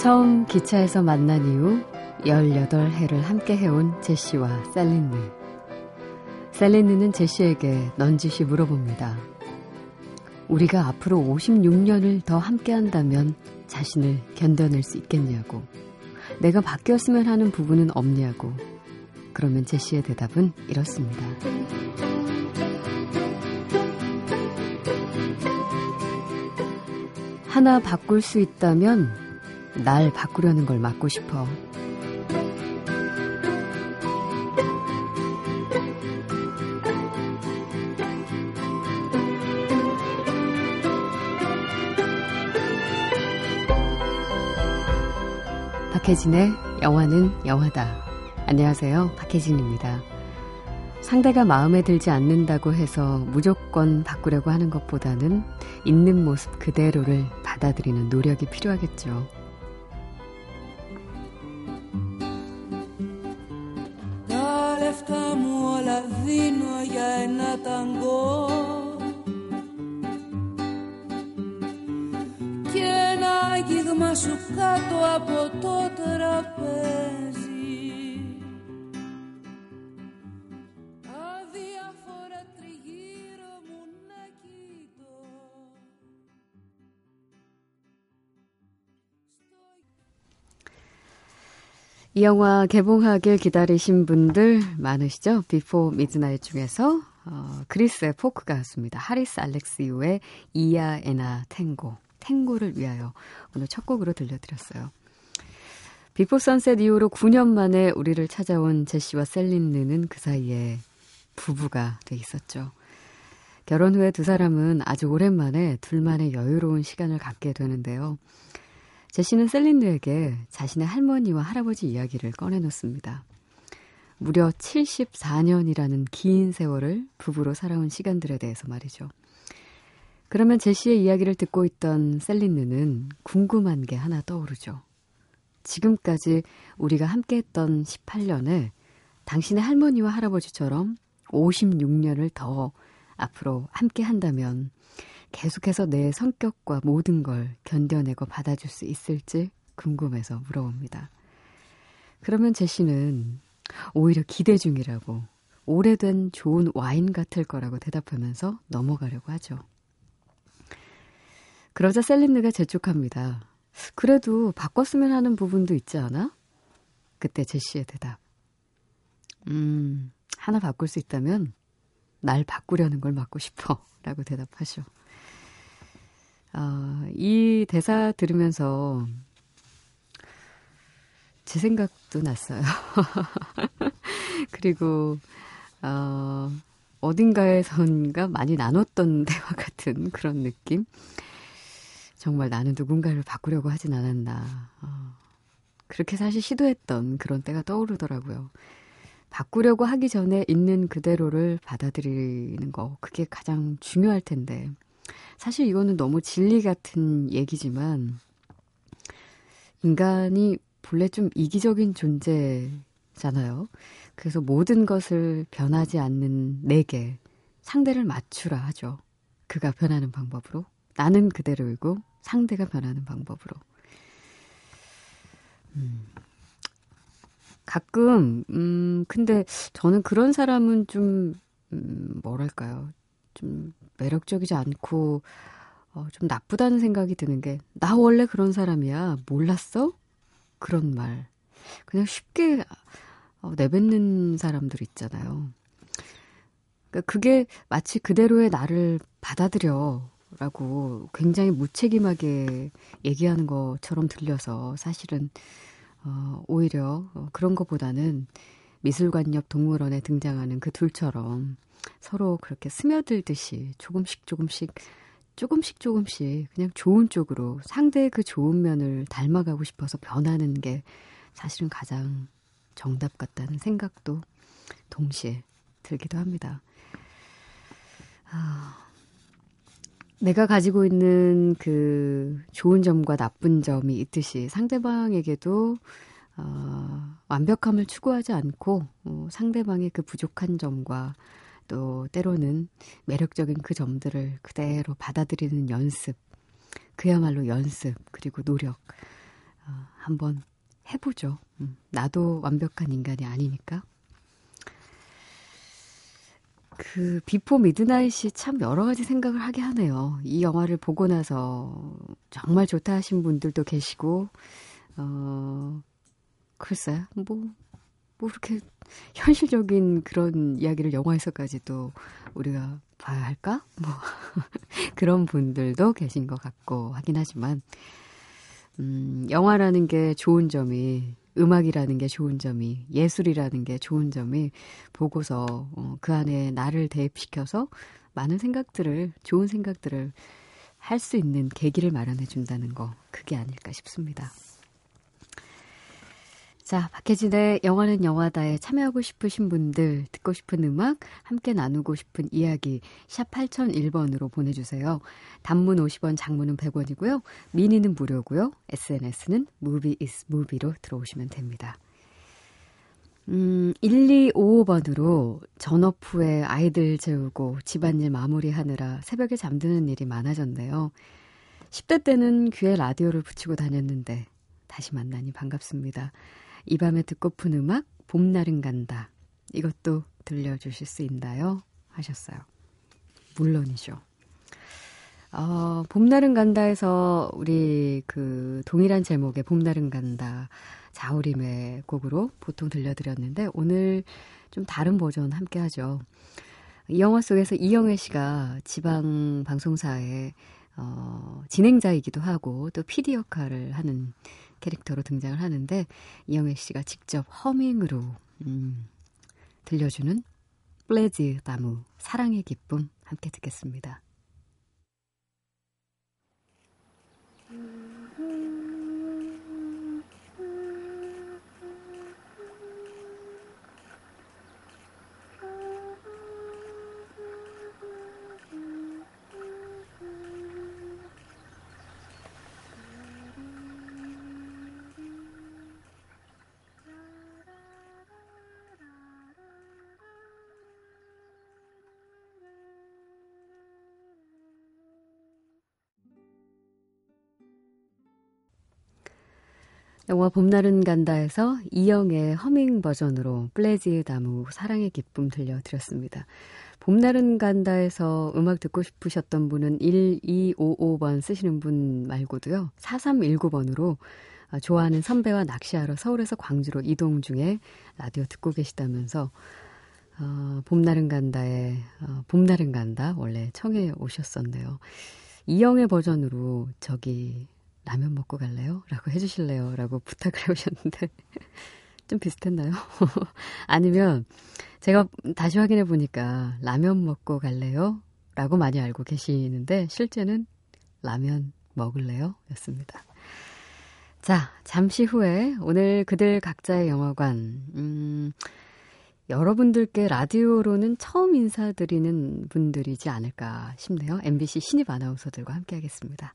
처음 기차에서 만난 이후 18해를 함께 해온 제시와 셀린느. 셀린느는 제시에게 넌지시 물어봅니다. 우리가 앞으로 56년을 더 함께 한다면 자신을 견뎌낼 수 있겠냐고. 내가 바뀌었으면 하는 부분은 없냐고. 그러면 제시의 대답은 이렇습니다. 하나 바꿀 수 있다면 날 바꾸려는 걸 막고 싶어. 박혜진의 영화는 영화다. 안녕하세요. 박혜진입니다. 상대가 마음에 들지 않는다고 해서 무조건 바꾸려고 하는 것보다는 있는 모습 그대로를 받아들이는 노력이 필요하겠죠. σου κάτω από το τραπέζι Αδιάφορα τριγύρω μου να κοιτώ 이 영화 개봉하길 기다리신 분들 많으시죠? 비포 미드나잇 중에서 어, 그리스의 포크 가였습니다. 하리스 알렉시우의 Για ένα τανγκό. 탱고를 위하여 오늘 첫 곡으로 들려드렸어요. Before Sunset 이후로 9년 만에 우리를 찾아온 제시와 셀린느는 그 사이에 부부가 돼 있었죠. 결혼 후에 두 사람은 아주 오랜만에 둘만의 여유로운 시간을 갖게 되는데요. 제시는 셀린느에게 자신의 할머니와 할아버지 이야기를 꺼내놓습니다. 무려 74년이라는 긴 세월을 부부로 살아온 시간들에 대해서 말이죠. 그러면 제시의 이야기를 듣고 있던 셀린느는 궁금한 게 하나 떠오르죠. 지금까지 우리가 함께 했던 18년에 당신의 할머니와 할아버지처럼 56년을 더 앞으로 함께 한다면 계속해서 내 성격과 모든 걸 견뎌내고 받아줄 수 있을지 궁금해서 물어봅니다. 그러면 제시는 오히려 기대 중이라고 오래된 좋은 와인 같을 거라고 대답하면서 넘어가려고 하죠. 그러자 셀린느가 재촉합니다. 그래도 바꿨으면 하는 부분도 있지 않아? 그때 제시의 대답. 음, 하나 바꿀 수 있다면 날 바꾸려는 걸 막고 싶어. 라고 대답하셔. 어, 이 대사 들으면서 제 생각도 났어요. 그리고, 어, 어딘가에선가 많이 나눴던 대화 같은 그런 느낌. 정말 나는 누군가를 바꾸려고 하진 않았나. 어, 그렇게 사실 시도했던 그런 때가 떠오르더라고요. 바꾸려고 하기 전에 있는 그대로를 받아들이는 거, 그게 가장 중요할 텐데. 사실 이거는 너무 진리 같은 얘기지만, 인간이 본래 좀 이기적인 존재잖아요. 그래서 모든 것을 변하지 않는 내게 상대를 맞추라 하죠. 그가 변하는 방법으로. 나는 그대로이고 상대가 변하는 방법으로. 음. 가끔, 음, 근데 저는 그런 사람은 좀, 음, 뭐랄까요. 좀 매력적이지 않고, 어, 좀 나쁘다는 생각이 드는 게, 나 원래 그런 사람이야. 몰랐어? 그런 말. 그냥 쉽게 어, 내뱉는 사람들 있잖아요. 그러니까 그게 마치 그대로의 나를 받아들여. 라고 굉장히 무책임하게 얘기하는 것처럼 들려서 사실은 어, 오히려 어, 그런 것보다는 미술관 옆 동물원에 등장하는 그 둘처럼 서로 그렇게 스며들듯이 조금씩 조금씩 조금씩 조금씩 그냥 좋은 쪽으로 상대의 그 좋은 면을 닮아가고 싶어서 변하는 게 사실은 가장 정답 같다는 생각도 동시에 들기도 합니다. 아, 내가 가지고 있는 그 좋은 점과 나쁜 점이 있듯이 상대방에게도 어, 완벽함을 추구하지 않고 어, 상대방의 그 부족한 점과 또 때로는 매력적인 그 점들을 그대로 받아들이는 연습, 그야말로 연습 그리고 노력 어, 한번 해보죠. 음, 나도 완벽한 인간이 아니니까. 그 Before Midnight이 참 여러 가지 생각을 하게 하네요. 이 영화를 보고 나서 정말 좋다 하신 분들도 계시고 어 글쎄 뭐 뭐뭐 그렇게 현실적인 그런 이야기를 영화에서까지도 우리가 봐야 할까? 뭐 그런 분들도 계신 것 같고 하긴 하지만 음 영화라는 게 좋은 점이 음악이라는 게 좋은 점이, 예술이라는 게 좋은 점이 보고서 어, 그 안에 나를 대입시켜서 많은 생각들을, 좋은 생각들을 할 수 있는 계기를 마련해 준다는 거, 그게 아닐까 싶습니다. 자, 박혜진의 영화는 영화다에 참여하고 싶으신 분들, 듣고 싶은 음악, 함께 나누고 싶은 이야기, 샵 8001번으로 보내주세요. 단문 50원, 장문은 100원이고요. 미니는 무료고요. SNS는 movie is movie로 들어오시면 됩니다. 음, 1255번으로 전업 후에 아이들 재우고 집안일 마무리하느라 새벽에 잠드는 일이 많아졌네요. 10대 때는 귀에 라디오를 붙이고 다녔는데 다시 만나니 반갑습니다. 이 밤에 듣고픈 음악 봄날은 간다. 이것도 들려주실 수 있나요? 하셨어요. 물론이죠. 어, 봄날은 간다에서 우리 그 동일한 제목의 봄날은 간다 자우림의 곡으로 보통 들려드렸는데 오늘 좀 다른 버전 함께 하죠. 이 영화 속에서 이영애 씨가 지방 방송사의 어, 진행자이기도 하고 또 PD 역할을 하는 캐릭터로 등장을 하는데 이영애 씨가 직접 허밍으로 음, 들려주는 플레즈 나무 사랑의 기쁨 함께 듣겠습니다. 영화 봄날은 간다에서 이영의 허밍 버전으로 플레지의 나무 사랑의 기쁨 들려드렸습니다. 봄날은 간다에서 음악 듣고 싶으셨던 분은 1255번 쓰시는 분 말고도요. 4319번으로 아, 좋아하는 선배와 낚시하러 서울에서 광주로 이동 중에 라디오 듣고 계시다면서 어, 봄날은 간다에 어, 봄날은 간다 원래 청해 오셨었네요. 이영의 버전으로 저기 라면 먹고 갈래요? 라고 해주실래요? 라고 부탁을 해오셨는데, 좀 비슷했나요? 아니면, 제가 다시 확인해 보니까, 라면 먹고 갈래요? 라고 많이 알고 계시는데, 실제는 라면 먹을래요? 였습니다. 자, 잠시 후에 오늘 그들 각자의 영화관, 음, 여러분들께 라디오로는 처음 인사드리는 분들이지 않을까 싶네요. MBC 신입 아나운서들과 함께 하겠습니다.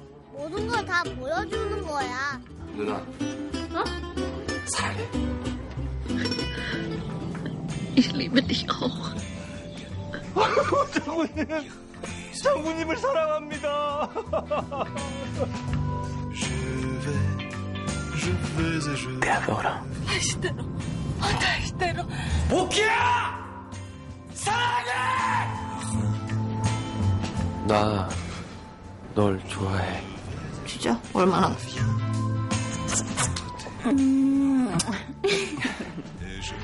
모든 걸 다 보여주는 거야. 누나. 어? 사랑해. Ich liebe dich auch. 장군님, 장군님을 사랑합니다. 배워라. 다시대로, 다시대로. 오키야! 사랑해! 나 널 좋아해. 진짜 얼마나?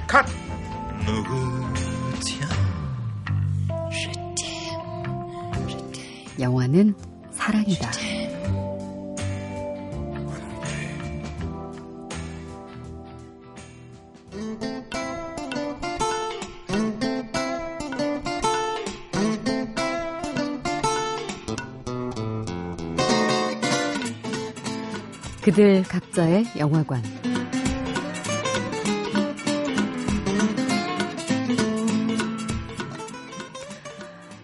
컷! 영화는 사랑이다. 그들 각자의 영화관.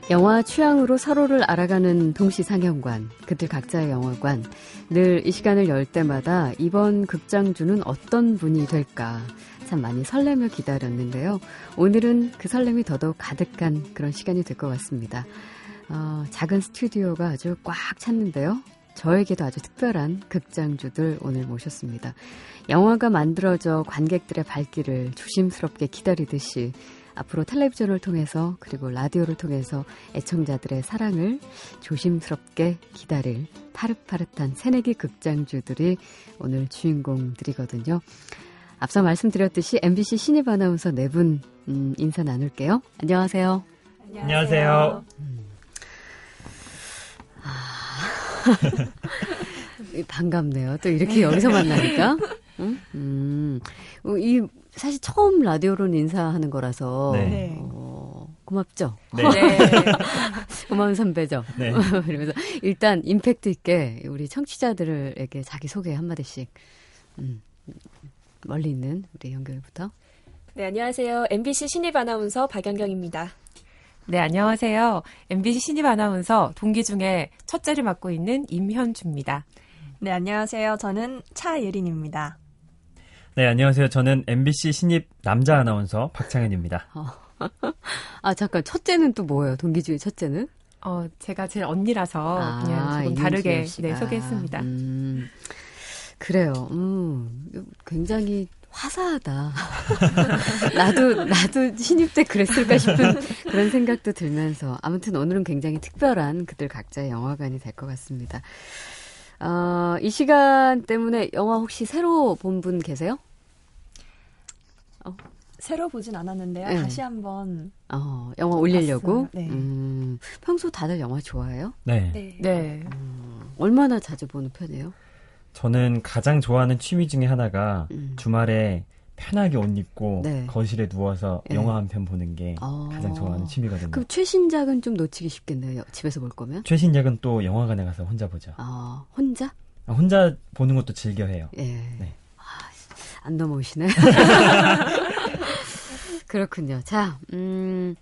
영화 취향으로 서로를 알아가는 동시상영관, 그들 각자의 영화관. 늘 이 시간을 열 때마다 이번 극장주는 어떤 분이 될까 참 많이 설레며 기다렸는데요. 오늘은 그 설렘이 더더욱 가득한 그런 시간이 될 것 같습니다. 어, 작은 스튜디오가 아주 꽉 찼는데요. 저에게도 아주 특별한 극장주들 오늘 모셨습니다. 영화가 만들어져 관객들의 발길을 조심스럽게 기다리듯이 앞으로 텔레비전을 통해서 그리고 라디오를 통해서 애청자들의 사랑을 조심스럽게 기다릴 파릇파릇한 새내기 극장주들이 오늘 주인공들이거든요. 앞서 말씀드렸듯이 MBC 신입 아나운서 네분 음, 인사 나눌게요. 안녕하세요. 안녕하세요. 반갑네요. 또 이렇게 여기서 만나니까. 응? 음, 어, 이 사실 처음 라디오로는 인사하는 거라서 네. 어, 고맙죠. 네. 고마운 선배죠. 네. 그러면서 일단 임팩트 있게 우리 청취자들에게 자기 소개 한 마디씩. 음, 멀리 있는 우리 연결부터. 네, 안녕하세요. MBC 신입 아나운서 박연경입니다. 네, 안녕하세요. MBC 신입 아나운서 동기 중에 첫째를 맡고 있는 임현주입니다. 네, 안녕하세요. 저는 차예린입니다. 네, 안녕하세요. 저는 MBC 신입 남자 아나운서 박창현입니다. 아 잠깐 첫째는 또 뭐예요? 동기 중에 첫째는? 어, 제가 제일 언니라서 아, 그냥 조금 다르게. 네, 소개했습니다. 음, 그래요. 음, 굉장히 화사하다. 나도 나도 신입 때 그랬을까 싶은 그런 생각도 들면서 아무튼 오늘은 굉장히 특별한 그들 각자의 영화관이 될 것 같습니다. 어, 이 시간 때문에 영화 혹시 새로 본 분 계세요? 새로 보진 않았는데요. 네. 다시 한번 어, 영화 올리려고? 네. 음, 평소 다들 영화 좋아해요? 네. 네. 네. 얼마나 자주 보는 편이에요? 저는 가장 좋아하는 취미 중에 하나가 음. 주말에 편하게 옷 입고 네. 거실에 누워서 네. 영화 한 편 보는 게 어. 가장 좋아하는 취미거든요. 그럼 최신작은 좀 놓치기 쉽겠네요. 집에서 볼 거면. 최신작은 또 영화관에 가서 혼자 보죠. 아, 혼자? 아, 혼자 보는 것도 즐겨 해요. 예. 네. 아, 안 넘어오시네. 그렇군요. 자, 음,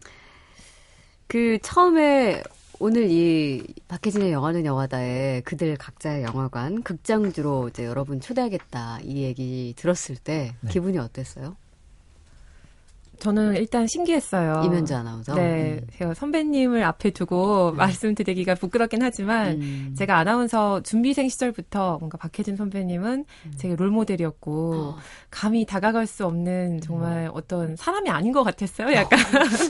그 처음에 오늘 이 박혜진의 영화는 영화다에 그들 각자의 영화관 극장주로 이제 여러분 초대하겠다 이 얘기 들었을 때 네. 기분이 어땠어요? 저는 일단 신기했어요. 이면주 아나운서. 네. 음. 제가 선배님을 앞에 두고 말씀드리기가 부끄럽긴 하지만 음. 제가 아나운서 준비생 시절부터 뭔가 박혜진 선배님은 제 롤모델이었고 음. 어. 감히 다가갈 수 없는 정말 어떤 사람이 아닌 것 같았어요. 약간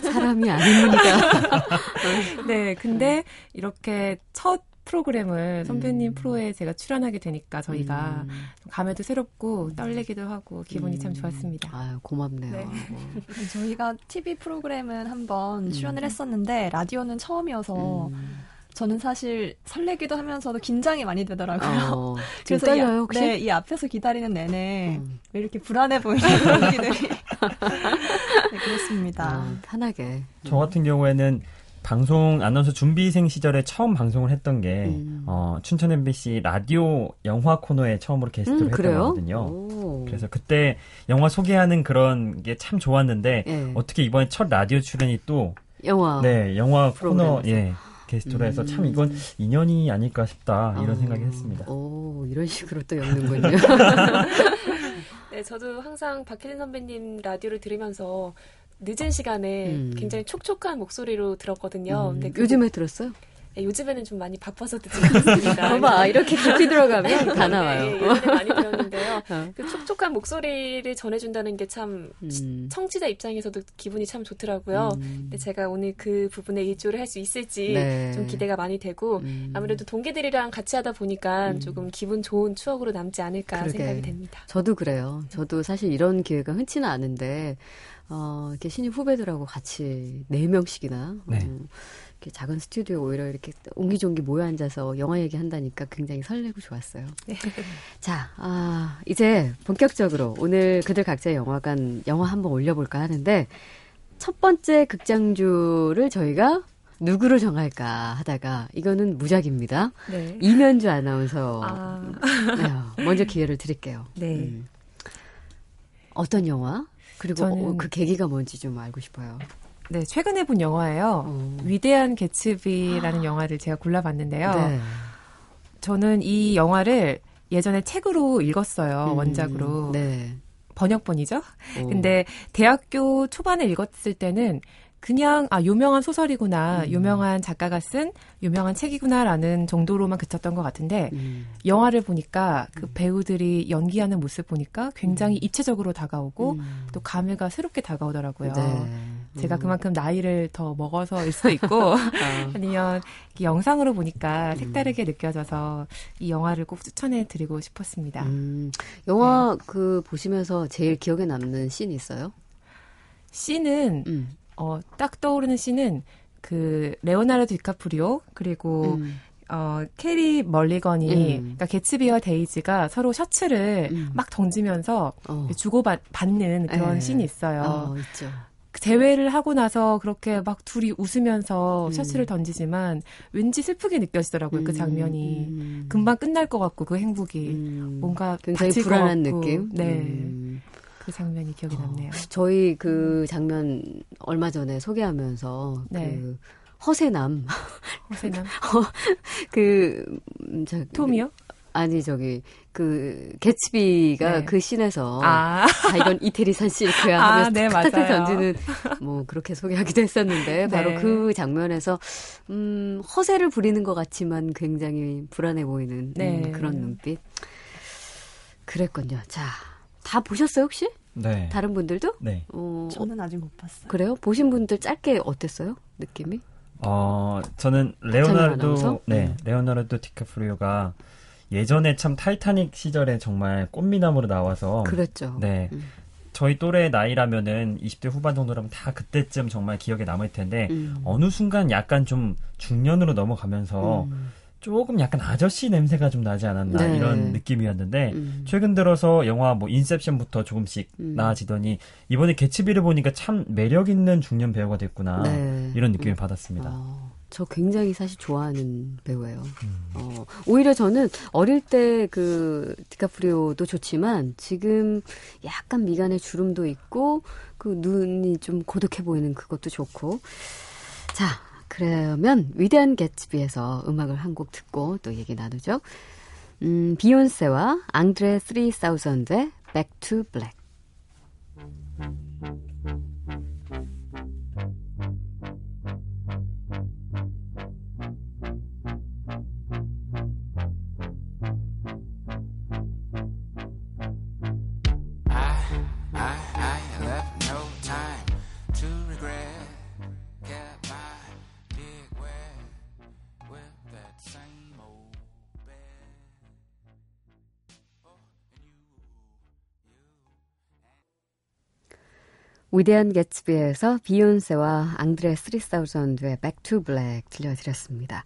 사람이 아닙니다. 네, 근데 이렇게 첫 프로그램을 선배님 음. 프로에 제가 출연하게 되니까 저희가 음. 감회도 새롭고 떨리기도 하고 기분이 참 음. 좋았습니다. 아유, 고맙네요. 네. 어. 저희가 TV 프로그램은 한번 음. 출연을 했었는데 라디오는 처음이어서 음. 저는 사실 설레기도 하면서도 긴장이 많이 되더라고요. 어, 이, 떨려요, 앞- 혹시? 네, 이 앞에서 기다리는 내내 음. 왜 이렇게 불안해 보이는 동기들이 네, 그렇습니다. 아, 편하게. 저 같은 경우에는 방송 아나운서 준비생 시절에 처음 방송을 했던 게 음. 어, 춘천 MBC 라디오 영화 코너에 처음으로 게스트를 음, 했던? 거거든요. 오. 그래서 그때 영화 소개하는 그런 게 참 좋았는데 예. 어떻게 이번에 첫 라디오 출연이 또 영화. 네, 영화 코너 프로그램에서. 예. 게스트로 해서 참 음. 이건 인연이 아닐까 싶다 이런 어, 생각이 했습니다. 오, 이런 식으로 또 엮는군요. 네, 저도 항상 박혜진 선배님 라디오를 들으면서 늦은 시간에 음. 굉장히 촉촉한 목소리로 들었거든요. 음, 근데 그 요즘에 들었어요? 예, 요즘에는 좀 많이 바빠서 듣지 않습니다. 봐봐, 이렇게 깊이 들어가면 다 나와요. 네, 예전에 많이 들었는데요. 어. 그 촉촉한 목소리를 전해준다는 게참 음. 청취자 입장에서도 기분이 참 좋더라고요. 음. 근데 제가 오늘 그 부분에 일조를 할 수 있을지 네. 좀 기대가 많이 되고 음. 아무래도 동기들이랑 같이 하다 보니까 음. 조금 기분 좋은 추억으로 남지 않을까 그러게. 생각이 됩니다. 저도 그래요. 저도 사실 이런 기회가 흔치는 않은데, 어, 이렇게 신입 후배들하고 같이 네 명씩이나 네. 어, 이렇게 작은 스튜디오 오히려 이렇게 옹기종기 모여 앉아서 영화 얘기 한다니까 굉장히 설레고 좋았어요. 자, 아, 이제 본격적으로 오늘 그들 각자의 영화관 영화 한번 올려볼까 하는데, 첫 번째 극장주를 저희가 누구로 정할까 하다가, 이거는 무작입니다. 네. 이면주 아나운서. 아, 네, 먼저 기회를 드릴게요. 네. 음. 어떤 영화? 그리고 저는- 어, 그 계기가 뭔지 좀 알고 싶어요. 네, 최근에 본 영화예요. 어. 위대한 개츠비라는 영화를 제가 골라봤는데요. 네. 저는 이 영화를 예전에 책으로 읽었어요. 음, 원작으로. 네. 번역본이죠. 오. 근데 대학교 초반에 읽었을 때는 그냥 아 유명한 소설이구나, 음. 유명한 작가가 쓴 유명한 책이구나라는 정도로만 그쳤던 것 같은데 음. 영화를 보니까 그 배우들이 연기하는 모습 보니까 굉장히 입체적으로 다가오고 음. 또 감회가 새롭게 다가오더라고요. 네. 제가 음. 그만큼 나이를 더 먹어서일 수도 있고 아, 아니면 영상으로 음. 보니까 색다르게 느껴져서 이 영화를 꼭 추천해 드리고 싶었습니다. 음. 영화 네. 그 보시면서 제일 기억에 남는 씬 있어요? 씬은 음. 어, 딱 떠오르는 씬은 그 레오나르도 디카프리오 그리고 음. 어, 캐리 멀리건이 음. 그러니까 개츠비와 데이지가 서로 셔츠를 음. 막 던지면서 어. 주고받는 그런 네. 씬이 있어요. 어, 있죠. 그 재회를 하고 나서 그렇게 막 둘이 웃으면서 음. 셔츠를 던지지만 왠지 슬프게 느껴지더라고요. 그 음, 장면이 음. 금방 끝날 것 같고 그 행복이 음. 뭔가 굉장히 불안한. 느낌. 네, 음. 그 장면이 기억이 남네요. 저희 그 장면 얼마 전에 소개하면서 네. 그 허세남 허세남 그 음, 저, 톰이요? 아니 저기 그 개츠비가 네. 그 씬에서 아, 아 이건 이태리산 실크야 아, 하면서 네, 카트 맞아요. 던지는 뭐 그렇게 소개하기도 했었는데 바로 네. 그 장면에서 음 허세를 부리는 것 같지만 굉장히 불안해 보이는 네. 음, 그런 눈빛 그랬군요. 자 다 보셨어요 혹시 네. 다른 분들도? 네. 어, 저는 아직 못 봤어요. 그래요? 보신 분들 짧게 어땠어요? 느낌이? 어, 저는? 레오나르도, 네, 음. 레오나르도 디카프리오가 예전에 참 타이타닉 시절에 정말 꽃미남으로 나와서 그랬죠. 네. 음. 저희 또래 나이라면은 20대 후반 정도라면 다 그때쯤 정말 기억에 남을 텐데 음. 어느 순간 약간 좀 중년으로 넘어가면서 음. 조금 약간 아저씨 냄새가 좀 나지 않았나 네. 이런 느낌이었는데 음. 최근 들어서 영화 뭐 인셉션부터 조금씩 음. 나아지더니 이번에 개츠비를 보니까 참 매력 있는 중년 배우가 됐구나 네. 이런 느낌을 음. 받았습니다. 어, 저 굉장히 사실 좋아하는 배우예요. 음. 어, 오히려 저는 어릴 때 그 디카프리오도 좋지만 지금 약간 미간에 주름도 있고 그 눈이 좀 고독해 보이는 그것도 좋고. 자, 그러면 위대한 개츠비에서 음악을 한 곡 듣고 또 얘기 나누죠. 음, 비욘세와 앙드레 3000의 Back to Black. 위대한 개츠비에서 비욘세와 앙드레 3000의 Back to Black 들려드렸습니다.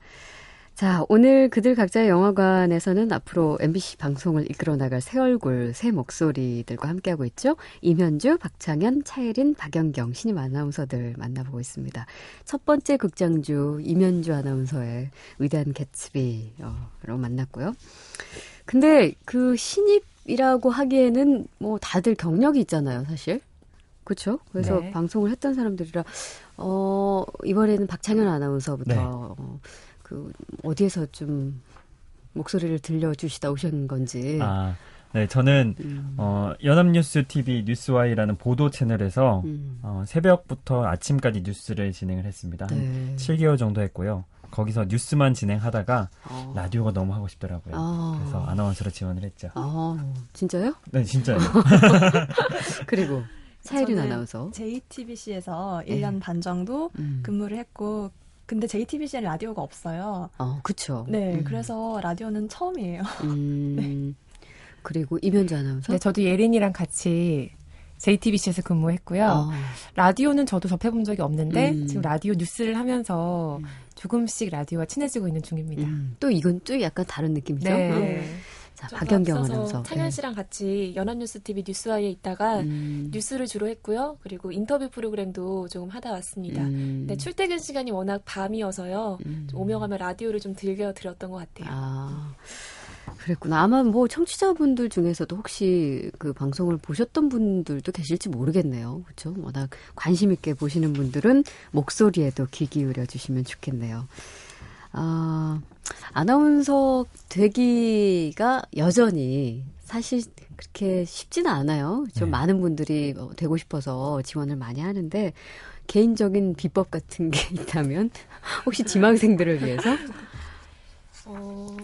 자, 오늘 그들 각자의 영화관에서는 앞으로 MBC 방송을 이끌어 나갈 새 얼굴, 새 목소리들과 함께하고 있죠. 임현주, 박창현, 차예린, 박연경 신임 아나운서들 만나보고 있습니다. 첫 번째 극장주 임현주 아나운서의 위대한 개츠비로 만났고요. 근데 그 신입이라고 하기에는 뭐 다들 경력이 있잖아요, 사실. 그렇죠? 그래서 네. 방송을 했던 사람들이라 어 이번에는 박창현 아나운서부터 네. 어, 그 어디에서 좀 목소리를 들려주시다 오신 건지. 아, 네, 저는 음, 어, 연합뉴스 TV 뉴스와이라는 보도 채널에서 음. 어, 새벽부터 아침까지 뉴스를 진행을 했습니다. 한 네. 7개월 정도 했고요. 거기서 뉴스만 진행하다가 어. 라디오가 너무 하고 싶더라고요. 아. 그래서 아나운서로 지원을 했죠. 아, 진짜요? 네, 진짜요. 그리고 차혜린 아나운서. JTBC에서 네. 1년 반 정도 음. 근무를 했고 근데 JTBC에는 라디오가 없어요. 어, 그쵸. 네, 음. 그래서 라디오는 처음이에요. 음. 그리고 이면주 아나운서. 네, 저도 예린이랑 같이 JTBC에서 근무했고요. 어. 라디오는 저도 접해본 적이 없는데 음. 지금 라디오 뉴스를 하면서 조금씩 라디오와 친해지고 있는 중입니다. 음, 또 이건 또 약간 다른 느낌이죠. 네. 어. 네. 자, 박연경 아나운서. 창현 네. 씨랑 같이 연합뉴스 TV 뉴스와에 있다가 음. 뉴스를 주로 했고요. 그리고 인터뷰 프로그램도 조금 하다 왔습니다. 음. 근데 출퇴근 시간이 워낙 밤이어서요. 음. 오며 가며 라디오를 좀 들려 드렸던 것 같아요. 아, 그랬구나. 아마 뭐 청취자분들 중에서도 혹시 그 방송을 보셨던 분들도 계실지 모르겠네요. 그렇죠? 워낙 관심 있게 보시는 분들은 목소리에도 귀 기울여 주시면 좋겠네요. 아, 아나운서 되기가 여전히 사실 그렇게 쉽지는 않아요. 좀 네. 많은 분들이 어, 되고 싶어서 지원을 많이 하는데 개인적인 비법 같은 게 있다면 혹시 지망생들을 위해서 어,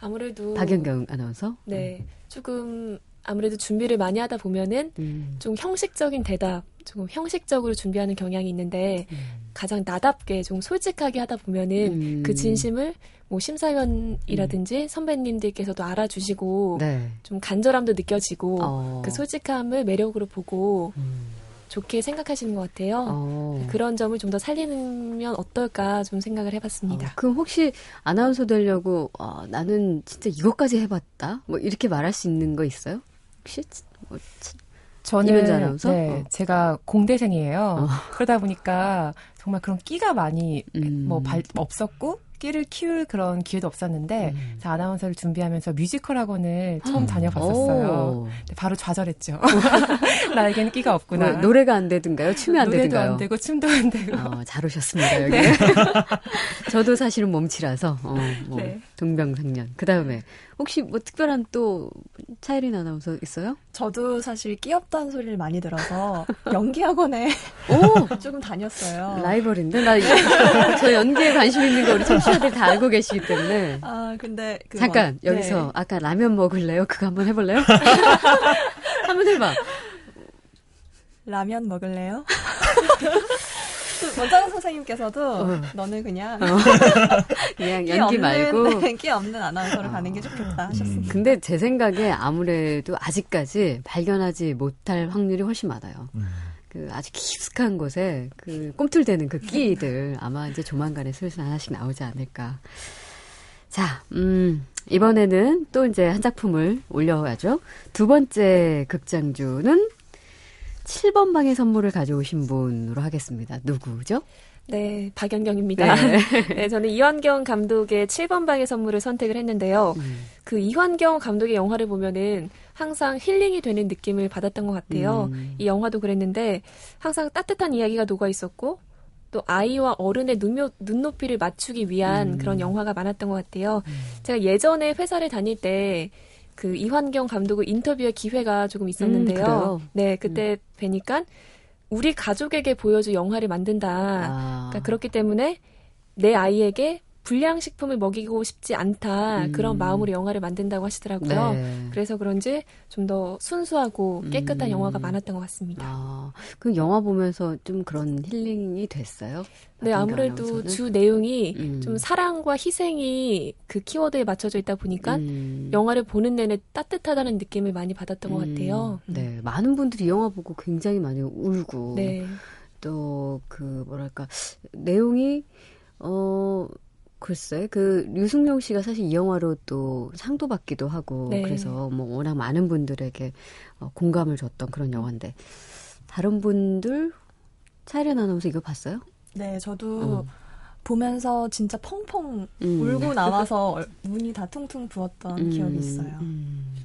아무래도 박연경 아나운서 네 조금 아무래도 준비를 많이 하다 보면은 음. 좀 형식적인 대답, 조금 형식적으로 준비하는 경향이 있는데 가장 나답게 좀 솔직하게 하다 보면은 음. 그 진심을 뭐 심사위원이라든지 선배님들께서도 알아주시고 네. 좀 간절함도 느껴지고 어. 그 솔직함을 매력으로 보고 음. 좋게 생각하시는 것 같아요. 어. 그런 점을 좀 더 살리면 어떨까 좀 생각을 해봤습니다. 어, 그럼 혹시 아나운서 되려고 어, 나는 진짜 이것까지 해봤다 뭐 이렇게 말할 수 있는 거 있어요? 혹시 뭐, 치- 저는? 네, 어. 제가 공대생이에요. 어. 그러다 보니까 정말 그런 끼가 많이 음. 뭐 발, 없었고 끼를 키울 그런 기회도 없었는데 음. 아나운서를 준비하면서 뮤지컬 학원을 처음 다녀봤었어요. 오. 근데 바로 좌절했죠. 나에게는 끼가 없구나. 뭐, 노래가 안 되든가요? 춤이 안 노래도 되든가요? 안 되고 춤도 안 되고. 어, 잘 오셨습니다 여기. 저도 사실은 몸치라서 어, 뭐 네. 동병상련. 그 다음에 혹시 뭐 특별한 또 차이린 아나운서 있어요? 저도 사실 끼없다는 소리를 많이 들어서 연기 학원에 오 조금 다녔어요. 라이벌인데 나 저 연기에 관심 있는 거 우리 청취자들 다 알고 계시기 때문에. 아 근데 그 잠깐 뭐- 여기서 네. 아까 라면 먹을래요? 그거 한번 해볼래요? 한번 해봐. 라면 먹을래요? 또 원장 선생님께서도 어. 너는 그냥 그냥 끼 연기 없는, 말고. 네, 끼 없는 아나운서로 가는 게 좋겠다 하셨습니다. 근데 제 생각에 아무래도 아직까지 발견하지 못할 확률이 훨씬 많아요. 음. 그 아주 깊숙한 곳에 그 꿈틀대는 그 끼들 아마 이제 조만간에 슬슬 하나씩 나오지 않을까. 자, 음, 이번에는 또 이제 한 작품을 올려야죠. 두 번째 극장주는 7번 방의 선물을 가져오신 분으로 하겠습니다. 누구죠? 네, 박연경입니다. 네. 네, 저는 이환경 감독의 7번 방의 선물을 선택을 했는데요. 음. 그 이환경 감독의 영화를 보면은 항상 힐링이 되는 느낌을 받았던 것 같아요. 음. 이 영화도 그랬는데 항상 따뜻한 이야기가 녹아 있었고 또 아이와 어른의 눈요, 눈높이를 맞추기 위한 음. 그런 영화가 많았던 것 같아요. 제가 예전에 회사를 다닐 때 그 이환경 감독을 인터뷰할 기회가 조금 있었는데요. 음? 네, 그때 뵈니까 우리 가족에게 보여줄 영화를 만든다. 아. 그러니까 그렇기 때문에 내 아이에게 불량식품을 먹이고 싶지 않다. 음. 그런 마음으로 영화를 만든다고 하시더라고요. 네. 그래서 그런지 좀 더 순수하고 깨끗한 음. 영화가 많았던 것 같습니다. 아, 그 영화 보면서 좀 그런 힐링이 됐어요? 네, 아무래도 아나운서는? 주 내용이 음. 좀 사랑과 희생이 그 키워드에 맞춰져 있다 보니까 음. 영화를 보는 내내 따뜻하다는 느낌을 많이 받았던 것 음, 같아요. 네, 많은 분들이 이 영화 보고 굉장히 많이 울고 네. 또그 뭐랄까 내용이 어 글쎄 그 류승룡 씨가 사실 이 영화로 또 상도 받기도 하고 네. 그래서 뭐 워낙 많은 분들에게 어, 공감을 줬던 그런 영화인데 다른 분들 차이렌 아나운서 이거 봤어요? 네, 저도 음. 보면서 진짜 펑펑 음. 울고 나와서 얼- 눈이 다 퉁퉁 부었던 음, 기억이 있어요. 음,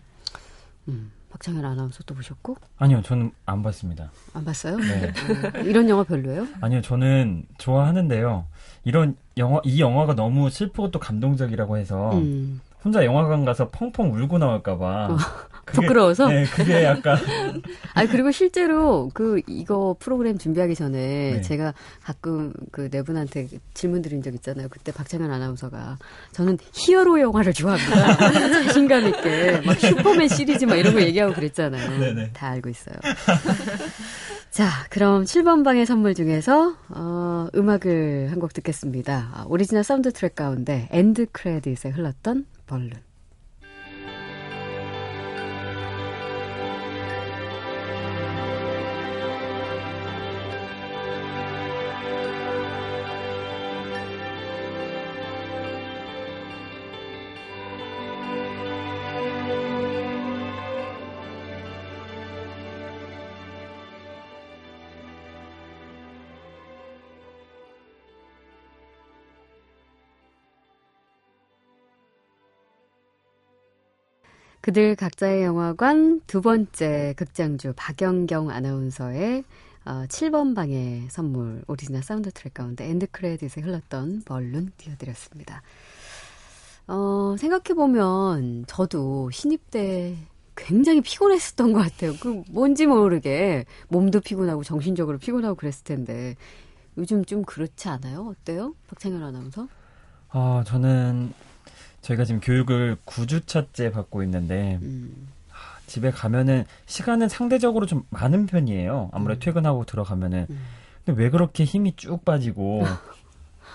음. 박창현 아나운서 또 보셨고 아니요, 저는 안 봤습니다. 안 봤어요? 네. 어, 이런 영화 별로예요? 아니요, 저는 좋아하는데요. 이런 영화, 이 영화가 너무 슬프고 또 감동적이라고 해서 음. 혼자 영화관 가서 펑펑 울고 나올까봐 그게- 부끄러워서? 네, 그게 약간 아니 그리고 실제로 그 이거 프로그램 준비하기 전에 네. 제가 가끔 그 네 분한테 질문 드린 적 있잖아요. 그때 박창현 아나운서가 저는 히어로 영화를 좋아합니다. 자신감 있게 막 슈퍼맨 시리즈 막 이런 거 얘기하고 그랬잖아요. 네네. 다 알고 있어요. 자, 그럼 7번 방의 선물 중에서 어, 음악을 한 곡 듣겠습니다. 아, 오리지널 사운드 트랙 가운데 end credit에 흘렀던 Balloon. 그들 각자의 영화관 두 번째 극장주 박영경 아나운서의 어, 7번 방의 선물 오리지널 사운드 트랙 가운데 end credit에 흘렀던 Balloon 띄워드렸습니다. 어, 생각해보면 저도 신입 때 굉장히 피곤했었던 것 같아요. 그 뭔지 모르게 몸도 피곤하고 정신적으로 피곤하고 그랬을 텐데 요즘 좀 그렇지 않아요? 어때요? 박창현 아나운서? 아, 저는 저희가 지금 교육을 9주차째 받고 있는데 음, 아, 집에 가면은 시간은 상대적으로 좀 많은 편이에요. 아무래도 퇴근하고 들어가면은 음. 근데 왜 그렇게 힘이 쭉 빠지고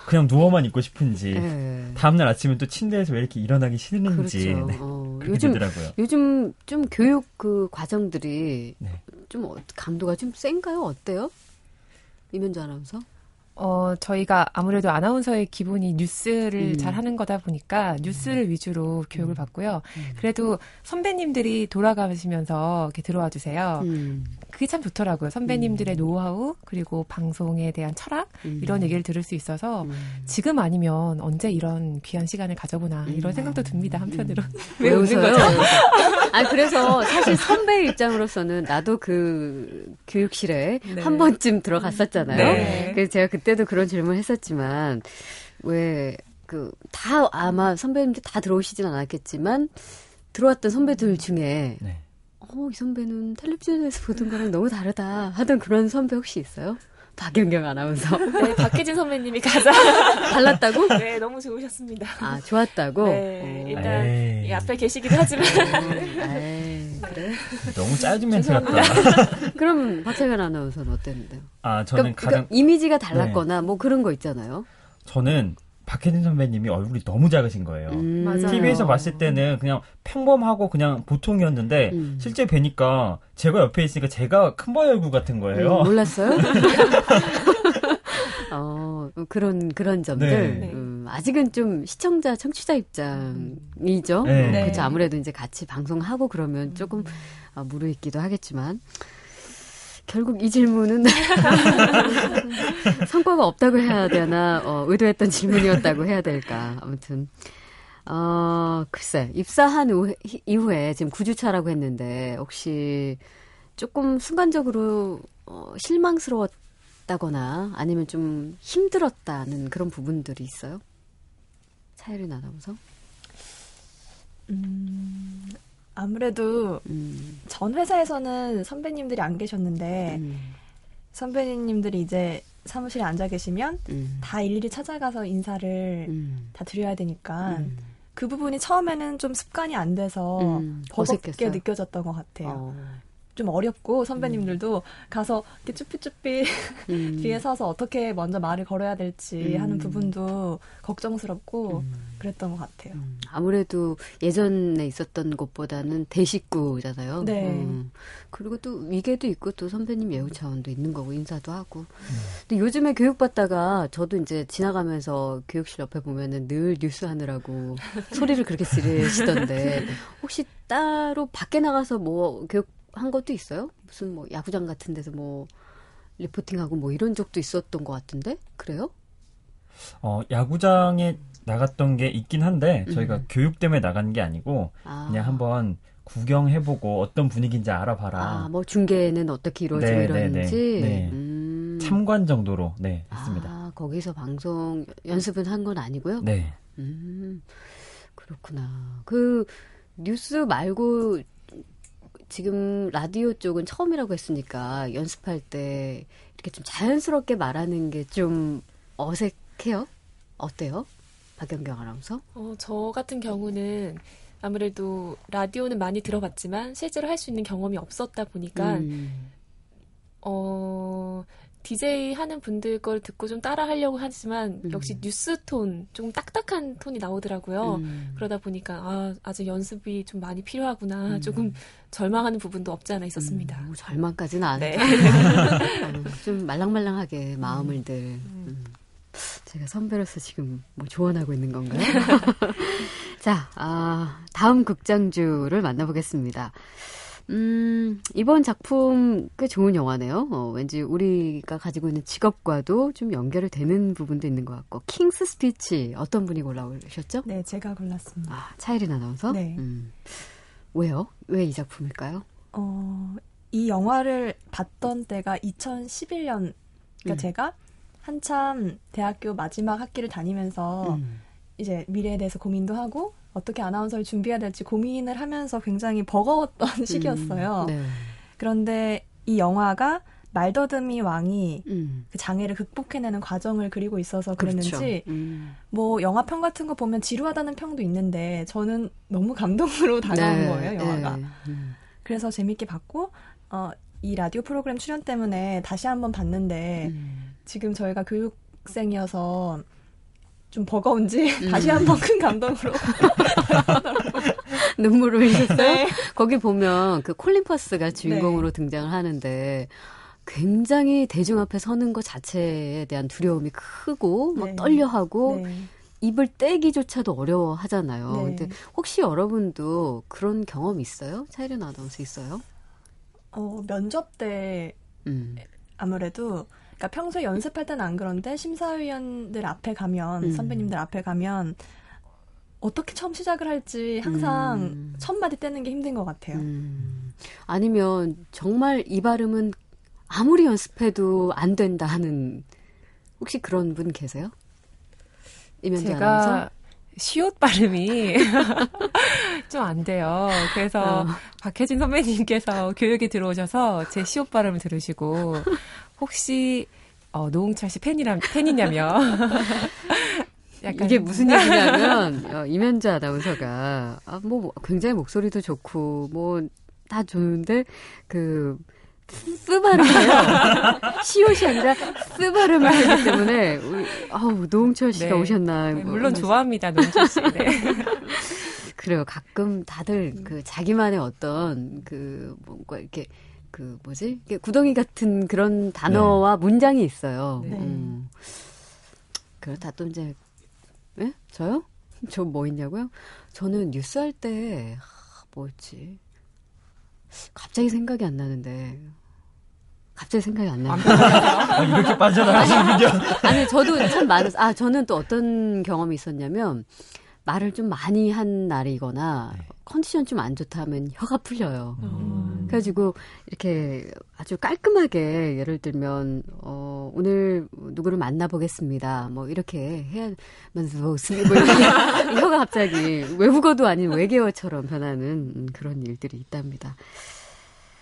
그냥 누워만 있고 싶은지 네. 다음날 아침에 또 침대에서 왜 이렇게 일어나기 싫은지 그렇죠. 네, 어, 요즘 되더라고요. 요즘 좀 교육 그 과정들이 네. 좀 어- 강도가 좀 센가요? 어때요? 이면주 아나운서? 어, 저희가 아무래도 아나운서의 기본이 뉴스를 음. 잘 하는 거다 보니까 뉴스를 위주로 교육을 받고요. 음. 그래도 선배님들이 돌아가시면서 이렇게 들어와 주세요. 음, 그게 참 좋더라고요. 선배님들의 노하우, 그리고 방송에 대한 철학, 음. 이런 얘기를 들을 수 있어서 음. 지금 아니면 언제 이런 귀한 시간을 가져보나, 이런 음. 생각도 듭니다, 한편으로. 왜 웃어요? 아 그래서 사실 선배 입장으로서는 나도 그 교육실에 네. 한 번쯤 들어갔었잖아요. 네. 그래서 제가 그때 도 그런 질문 했었지만 왜 그 다 아마 선배님들 다 들어오시진 않았겠지만 들어왔던 선배들 중에 네. 어, 이 선배는 텔레비전에서 보던 거랑 너무 다르다 하던 그런 선배 혹시 있어요? 박연경 아나운서. 네, 박혜진 선배님이 가장 달랐다고? 네, 너무 좋으셨습니다. 아, 좋았다고? 네, 어. 일단 에이. 이 앞에 계시기도 하지만 에이, 그래? 너무 짧은 멘트 같다. 그럼 박찬현 아나운서는 어땠는데요? 아, 저는 그러니까, 가장 그러니까 이미지가 달랐거나 뭐 그런 거 있잖아요. 저는 박혜진 선배님이 얼굴이 너무 작으신 거예요. 음. 맞아요. TV에서 봤을 때는 그냥 평범하고 그냥 보통이었는데 음. 실제 뵈니까 제가 옆에 있으니까 제가 큰바위 얼굴 같은 거예요. 음, 몰랐어요? 어, 그런, 그런 점들. 네. 음, 아직은 좀 시청자, 청취자 입장이죠. 네. 네. 그렇죠. 아무래도 이제 같이 방송하고 그러면 조금 어, 무르익기도 하겠지만. 결국 이 질문은 성과가 없다고 해야 되나, 어, 의도했던 질문이었다고 해야 될까. 아무튼. 어, 글쎄, 입사한 후- 이후에 지금 9주차라고 했는데, 혹시 조금 순간적으로 어, 실망스러웠다거나 아니면 좀 힘들었다는 그런 부분들이 있어요? 차이를 나눠서? 음, 아무래도 음, 전 회사에서는 선배님들이 안 계셨는데 음, 선배님들이 이제 사무실에 앉아 계시면 음, 다 일일이 찾아가서 인사를 음, 다 드려야 되니까 음. 그 부분이 처음에는 좀 습관이 안 돼서 음, 버겁게? 느껴졌던 것 같아요. 어, 좀 어렵고 선배님들도 가서 이렇게 쭈삣쭈삣 음, 뒤에 서서 어떻게 먼저 말을 걸어야 될지 음. 하는 부분도 걱정스럽고 음, 그랬던 것 같아요. 음. 아무래도 예전에 있었던 곳보다는 대식구잖아요. 네. 음. 그리고 또 위계도 있고 또 선배님 예우 차원도 있는 거고 인사도 하고. 근데 요즘에 교육받다가 저도 이제 지나가면서 교육실 옆에 보면은 늘 뉴스 하느라고 소리를 그렇게 지르시던데 혹시 따로 밖에 나가서 뭐 교육 한 것도 있어요? 무슨 뭐 야구장 같은 데서 뭐 리포팅하고 뭐 이런 적도 있었던 것 같은데 그래요? 어, 야구장에 나갔던 게 있긴 한데 저희가 음. 교육 때문에 나간 게 아니고 아. 그냥 한번 구경해보고 어떤 분위기인지 알아봐라. 아, 뭐 중계는 어떻게 이루어지고 네, 이러는지. 네, 네. 네. 음. 참관 정도로 네 했습니다. 아, 거기서 방송 연습은 한 건 아니고요. 네. 음, 그렇구나. 그 뉴스 말고 지금 라디오 쪽은 처음이라고 했으니까 연습할 때 이렇게 좀 자연스럽게 말하는 게 좀 어색해요? 어때요? 박연경 아나운서? 어, 저 같은 경우는 아무래도 라디오는 많이 들어봤지만 실제로 할 수 있는 경험이 없었다 보니까 음. 어, DJ 하는 분들 걸 듣고 좀 따라 하려고 하지만 음. 역시 뉴스 톤, 조금 딱딱한 톤이 나오더라고요. 음. 그러다 보니까 아, 아직 연습이 좀 많이 필요하구나. 음. 조금 절망하는 부분도 없지 않아 있었습니다. 뭐 절망까지는 안 네. 해도 좀 말랑말랑하게 마음을 들. 음. 제가 선배로서 지금 뭐 조언하고 있는 건가요? 자, 아, 다음 극장주를 만나보겠습니다. 음, 이번 작품 꽤 좋은 영화네요. 어, 왠지 우리가 가지고 있는 직업과도 좀 연결이 되는 부분도 있는 것 같고. 킹스 스피치 어떤 분이 골라오셨죠? 네, 제가 골랐습니다. 아, 차이린 아나운서? 네. 음. 왜요? 왜 이 작품일까요? 어, 이 영화를 봤던 때가 2011년, 그러니까 음. 제가 한참 대학교 마지막 학기를 다니면서 음. 이제 미래에 대해서 고민도 하고 어떻게 아나운서를 준비해야 될지 고민을 하면서 굉장히 버거웠던 시기였어요. 네. 그런데 이 영화가 말더듬이 왕이 음. 그 장애를 극복해내는 과정을 그리고 있어서 그렇죠. 그랬는지 음. 뭐 영화 평 같은 거 보면 지루하다는 평도 있는데 저는 너무 감동으로 다가온 네, 거예요 영화가. 네. 음. 그래서 재밌게 봤고 어, 이 라디오 프로그램 출연 때문에 다시 한번 봤는데 음. 지금 저희가 교육생이어서 좀 버거운지 음. 다시 한 번 큰 감동으로 눈물을 흘렸어요? 네. 거기 보면 그 콜린 퍼스가 주인공으로 등장을 하는데 굉장히 대중 앞에 서는 것 자체에 대한 두려움이 크고 막 네. 떨려하고 네. 입을 떼기조차도 어려워하잖아요. 네. 근데 혹시 여러분도 그런 경험 있어요? 차이른 아나운서 있어요? 어, 면접 때 음. 아무래도 그러니까 평소에 연습할 때는 안 그런데 심사위원들 앞에 가면 음. 선배님들 앞에 가면 어떻게 처음 시작을 할지 항상 음. 첫 마디 떼는 게 힘든 것 같아요. 음. 아니면 정말 이 발음은 아무리 연습해도 안 된다 하는 혹시 그런 분 계세요? 이면재? 제가 시옷 발음이 좀 안 돼요. 그래서 어. 박혜진 선배님께서 교육에 들어오셔서 제 시옷 발음을 들으시고 혹시 어, 노홍철 씨 팬이람 팬이냐며 약간 이게 무슨 얘기냐면 어, 이면재 아나운서가 아, 뭐 굉장히 목소리도 좋고 뭐 다 좋은데 그 쓰 발음이에요. 시옷이 아니라 쓰 발음을 하기 때문에 우리, 아우 노홍철 씨가 네. 오셨나 네, 뭐 물론 이러면서. 좋아합니다 노홍철 씨. 네. 그래요. 가끔 다들 그 자기만의 어떤 그 뭔가 이렇게 그 뭐지? 구덩이 같은 그런 단어와 문장이 있어요. 네. 음. 그렇다 또 이제 예? 저요? 저 뭐 있냐고요? 저는 뉴스 할 때 뭐였지? 갑자기 생각이 안 나는데 갑자기 생각이 안 나요. 아, 이렇게 빠져나가시는군요. 아니 저도 참 많은 아 저는 또 어떤 경험이 있었냐면 말을 좀 많이 한 날이거나 네. 컨디션 좀 안 좋다면 혀가 풀려요. 음. 그래가지고 이렇게 아주 깔끔하게 예를 들면 어 오늘 누구를 만나보겠습니다. 뭐 이렇게 해야면서 뭐 혀가 갑자기 외국어도 아닌 외계어처럼 변하는 음, 그런 일들이 있답니다.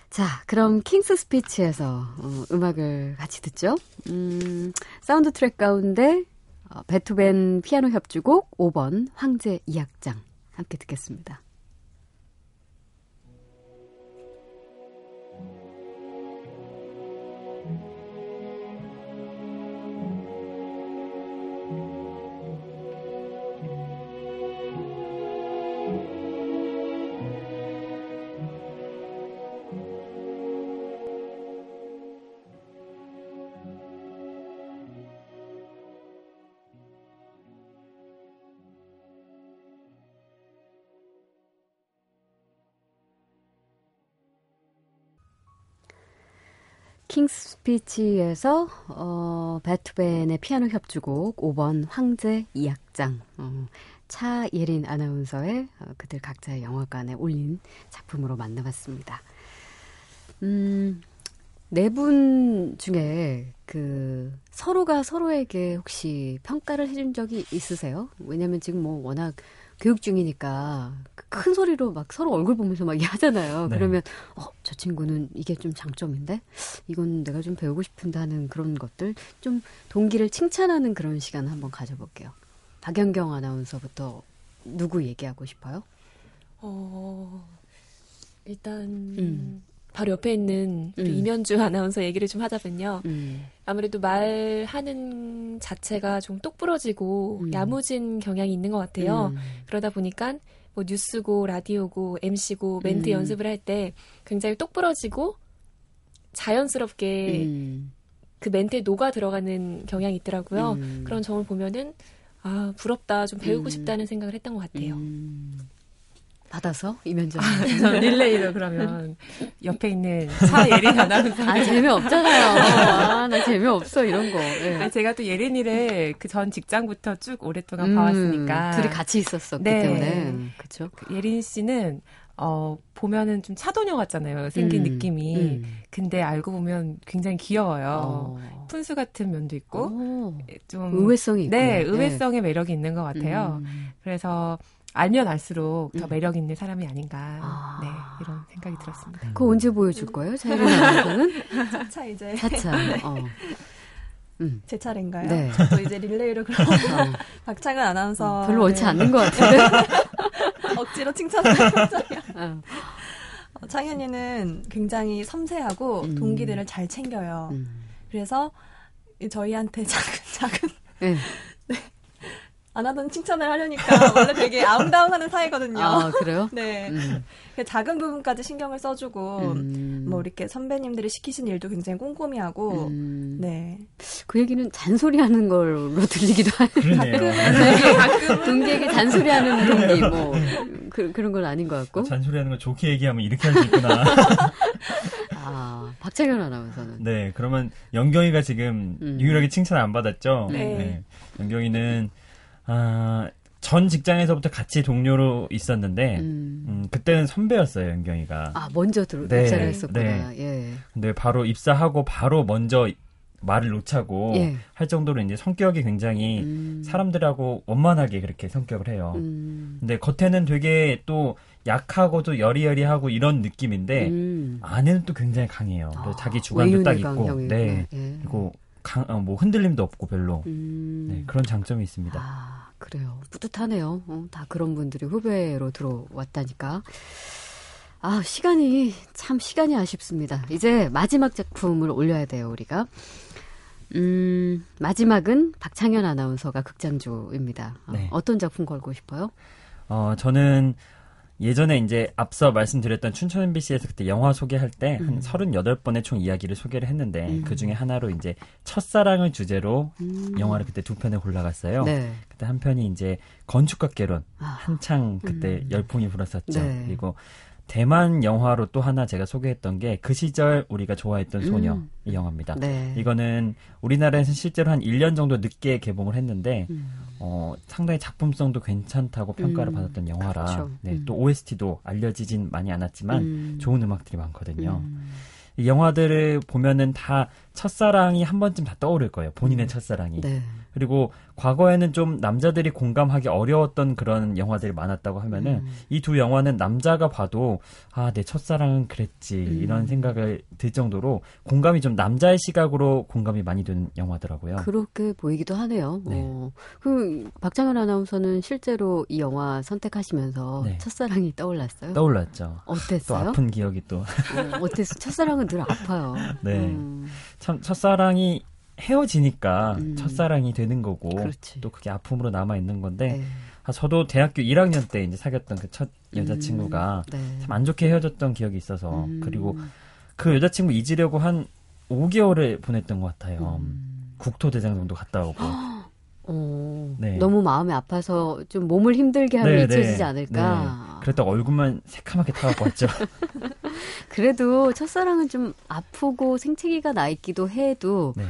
자, 그럼 킹스 스피치에서 어, 음악을 같이 듣죠. 음, 사운드 트랙 가운데 어, 베토벤 피아노 협주곡 5번 황제 2악장 함께 듣겠습니다. 킹스 스피치에서 어, 베토벤의 피아노 협주곡 5번 황제 2악장 어, 차예린 아나운서의 어, 그들 각자의 영화관에 올린 작품으로 만나봤습니다. 음, 네 분 중에 그 서로가 서로에게 혹시 평가를 해준 적이 있으세요? 왜냐면 지금 뭐 워낙 교육 중이니까 그큰 소리로 막 서로 얼굴 보면서 막 얘기하잖아요. 네. 그러면 어, 저 친구는 이게 좀 장점인데 이건 내가 좀 배우고 싶은데 하는 그런 것들 좀 동기를 칭찬하는 그런 시간 한번 가져볼게요. 박연경 아나운서부터 누구 얘기하고 싶어요? 어, 일단 음. 바로 옆에 있는 음. 이면주 아나운서 얘기를 좀 하자면요. 음. 아무래도 말하는 자체가 좀 똑부러지고 음. 야무진 경향이 있는 것 같아요. 음. 그러다 보니까 뭐 뉴스고 라디오고 MC고 멘트 음. 연습을 할 때 굉장히 똑부러지고 자연스럽게 음. 그 멘트에 녹아 들어가는 경향이 있더라고요. 음. 그런 점을 보면은 아 부럽다 좀 배우고 음. 싶다는 생각을 했던 것 같아요. 음. 받아서 이면전. 저는 릴레이로 그러면 옆에 있는 차예린 아나운서. 아 재미없잖아요. 아, 나 재미없어 이런 거. 예. 아니, 제가 또 예린이를 그 전 직장부터 쭉 오랫동안 음, 봐왔으니까. 둘이 같이 있었었기 네. 때문에 그렇죠. 그 예린 씨는 어 보면은 좀 차도녀 같잖아요. 생긴 음, 느낌이. 음. 근데 알고 보면 굉장히 귀여워요. 어. 푼수 같은 면도 있고 오, 좀 의외성이 있고. 네, 의외성의 매력이 있는 것 같아요. 음. 그래서 알면 알수록 더 음. 매력 있는 사람이 아닌가. 아. 네, 이런 생각이 들었습니다. 그거 언제 보여줄 거예요? 자유로운 아나운서는? 차차 이제 차차. 어. 음. 제 차례인가요? 네. 저도 이제 릴레이로 그럼 어. 박창은 아나운서 별로 옳지 않는 것 같은데. 억지로 칭찬하는. 어. 어, 창현이는 굉장히 섬세하고 음. 동기들을 잘 챙겨요. 음. 그래서 이 저희한테 작은 작은 네. 안 하던 칭찬을 하려니까 원래 되게 아웅다웅하는 사이거든요. 아 그래요? 네. 음. 그 작은 부분까지 신경을 써주고 음. 뭐 이렇게 선배님들이 시키신 일도 굉장히 꼼꼼히 하고 음. 네. 그 얘기는 잔소리하는 걸로 들리기도 하요 그러네요. 동기에게 잔소리하는 동기 뭐 그, 그런 건 아닌 것 같고. 잔소리하는 걸 좋게 얘기하면 이렇게 할 수 있구나. 아 박창현 아나운서는. 네, 그러면 영경이가 지금 음. 유일하게 칭찬 안 받았죠? 네. 영경이는, 아, 전 직장에서부터 같이 동료로 있었는데, 음. 음. 그때는 선배였어요, 영경이가. 아 먼저 들어 네, 입사를 했었구나. 예. 근데 바로 입사하고 바로 먼저 말을 놓자고 예. 할 정도로 이제 성격이 굉장히 음. 사람들하고 원만하게 그렇게 성격을 해요. 음. 근데 겉에는 되게 또 약하고도 여리여리하고 이런 느낌인데, 음. 안에는 또 굉장히 강해요. 아, 자기 주관도 딱 있고, 형이구나. 네. 예. 그리고 강, 어, 뭐 흔들림도 없고 별로 음. 네, 그런 장점이 있습니다. 아, 그래요. 뿌듯하네요. 어, 다 그런 분들이 후배로 들어왔다니까. 아, 시간이, 참 시간이 아쉽습니다. 이제 마지막 작품을 올려야 돼요, 우리가. 음, 마지막은 박창현 아나운서가 극장주입니다. 어, 네. 어떤 작품 걸고 싶어요? 어, 저는 예전에 이제 앞서 말씀드렸던 춘천 MBC에서 그때 영화 소개할 때한 음. 38번의 총 이야기를 소개를 했는데 음. 그 중에 하나로 이제 첫사랑을 주제로 음. 영화를 그때 두 편을 골라갔어요. 네. 그때 한 편이 이제 건축학 개론 아, 한창 그때 음. 열풍이 불었었죠. 네. 그리고 대만 영화로 또 하나 제가 소개했던 게 그 시절 우리가 좋아했던 소녀 음. 이 영화입니다. 네. 이거는 우리나라에서 실제로 한 1년 정도 늦게 개봉을 했는데 음. 어, 상당히 작품성도 괜찮다고 평가를 음, 받았던 영화라 그렇죠. 네, 음. 또 OST도 알려지진 많이 않았지만 음. 좋은 음악들이 많거든요. 음. 이 영화들을 보면은 다 첫사랑이 한 번쯤 다 떠오를 거예요. 본인의 첫사랑이. 네. 그리고 과거에는 좀 남자들이 공감하기 어려웠던 그런 영화들이 많았다고 하면은 음. 이두 영화는 남자가 봐도 아 내 첫사랑은 그랬지 음. 이런 생각을 들 정도로 공감이 좀 남자의 시각으로 공감이 많이 되는 영화더라고요. 그렇게 보이기도 하네요. 네. 어, 그 박장현 아나운서는 실제로 이 영화 선택하시면서 네. 첫사랑이 떠올랐어요. 떠올랐죠. 또 어땠어요? 아픈 기억이 또 어, 어땠어? 첫사랑은 늘 아파요. 네. 음, 참 첫사랑이 헤어지니까 음. 첫사랑이 되는 거고 그렇지. 또 그게 아픔으로 남아 있는 건데 네. 아, 저도 대학교 1학년 때 이제 사귀었던 그 첫 여자친구가 음, 네. 참안 좋게 헤어졌던 기억이 있어서 음, 그리고 그 여자친구 잊으려고 한 5개월을 보냈던 것 같아요. 음. 국토대장 정도 갔다 오고. 어, 네. 너무 마음이 아파서 좀 몸을 힘들게 하면 네, 잊혀지지 네, 않을까. 네. 그랬다가 얼굴만 새카맣게 타갖고 왔죠. 그래도 첫사랑은 좀 아프고 생채기가 나 있기도 해도 네.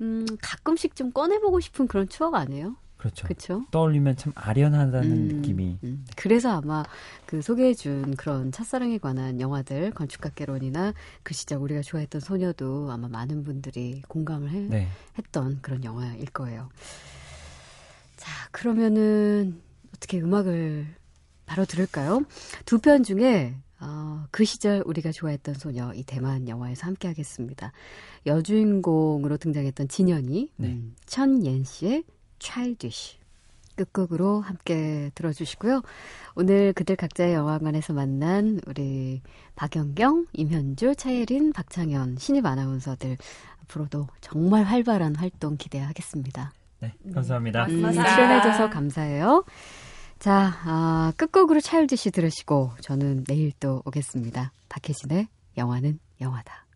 음, 가끔씩 좀 꺼내보고 싶은 그런 추억 아니에요? 그렇죠. 그렇죠? 떠올리면 참 아련하다는 음, 느낌이. 음. 그래서 아마 그 소개해준 그런 첫사랑에 관한 영화들, 건축학개론이나 그 시절 우리가 좋아했던 소녀도 아마 많은 분들이 공감을 해, 네. 했던 그런 영화일 거예요. 자, 그러면은 어떻게 음악을 바로 들을까요? 두 편 중에 어, 그 시절 우리가 좋아했던 소녀 이 대만 영화에서 함께 하겠습니다. 여주인공으로 등장했던 진현이 네. 음, 천옌 씨의 Childish 끝곡으로 함께 들어주시고요. 오늘 그들 각자의 영화관에서 만난 우리 박연경, 임현주, 차예린, 박창현 신입 아나운서들 앞으로도 정말 활발한 활동 기대하겠습니다. 네, 감사합니다. 음, 감사합니다. 출연해줘서 감사해요. 자, 아, 끝곡으로 차일드 씨 들으시고 저는 내일 또 오겠습니다. 박혜진의 영화는 영화다.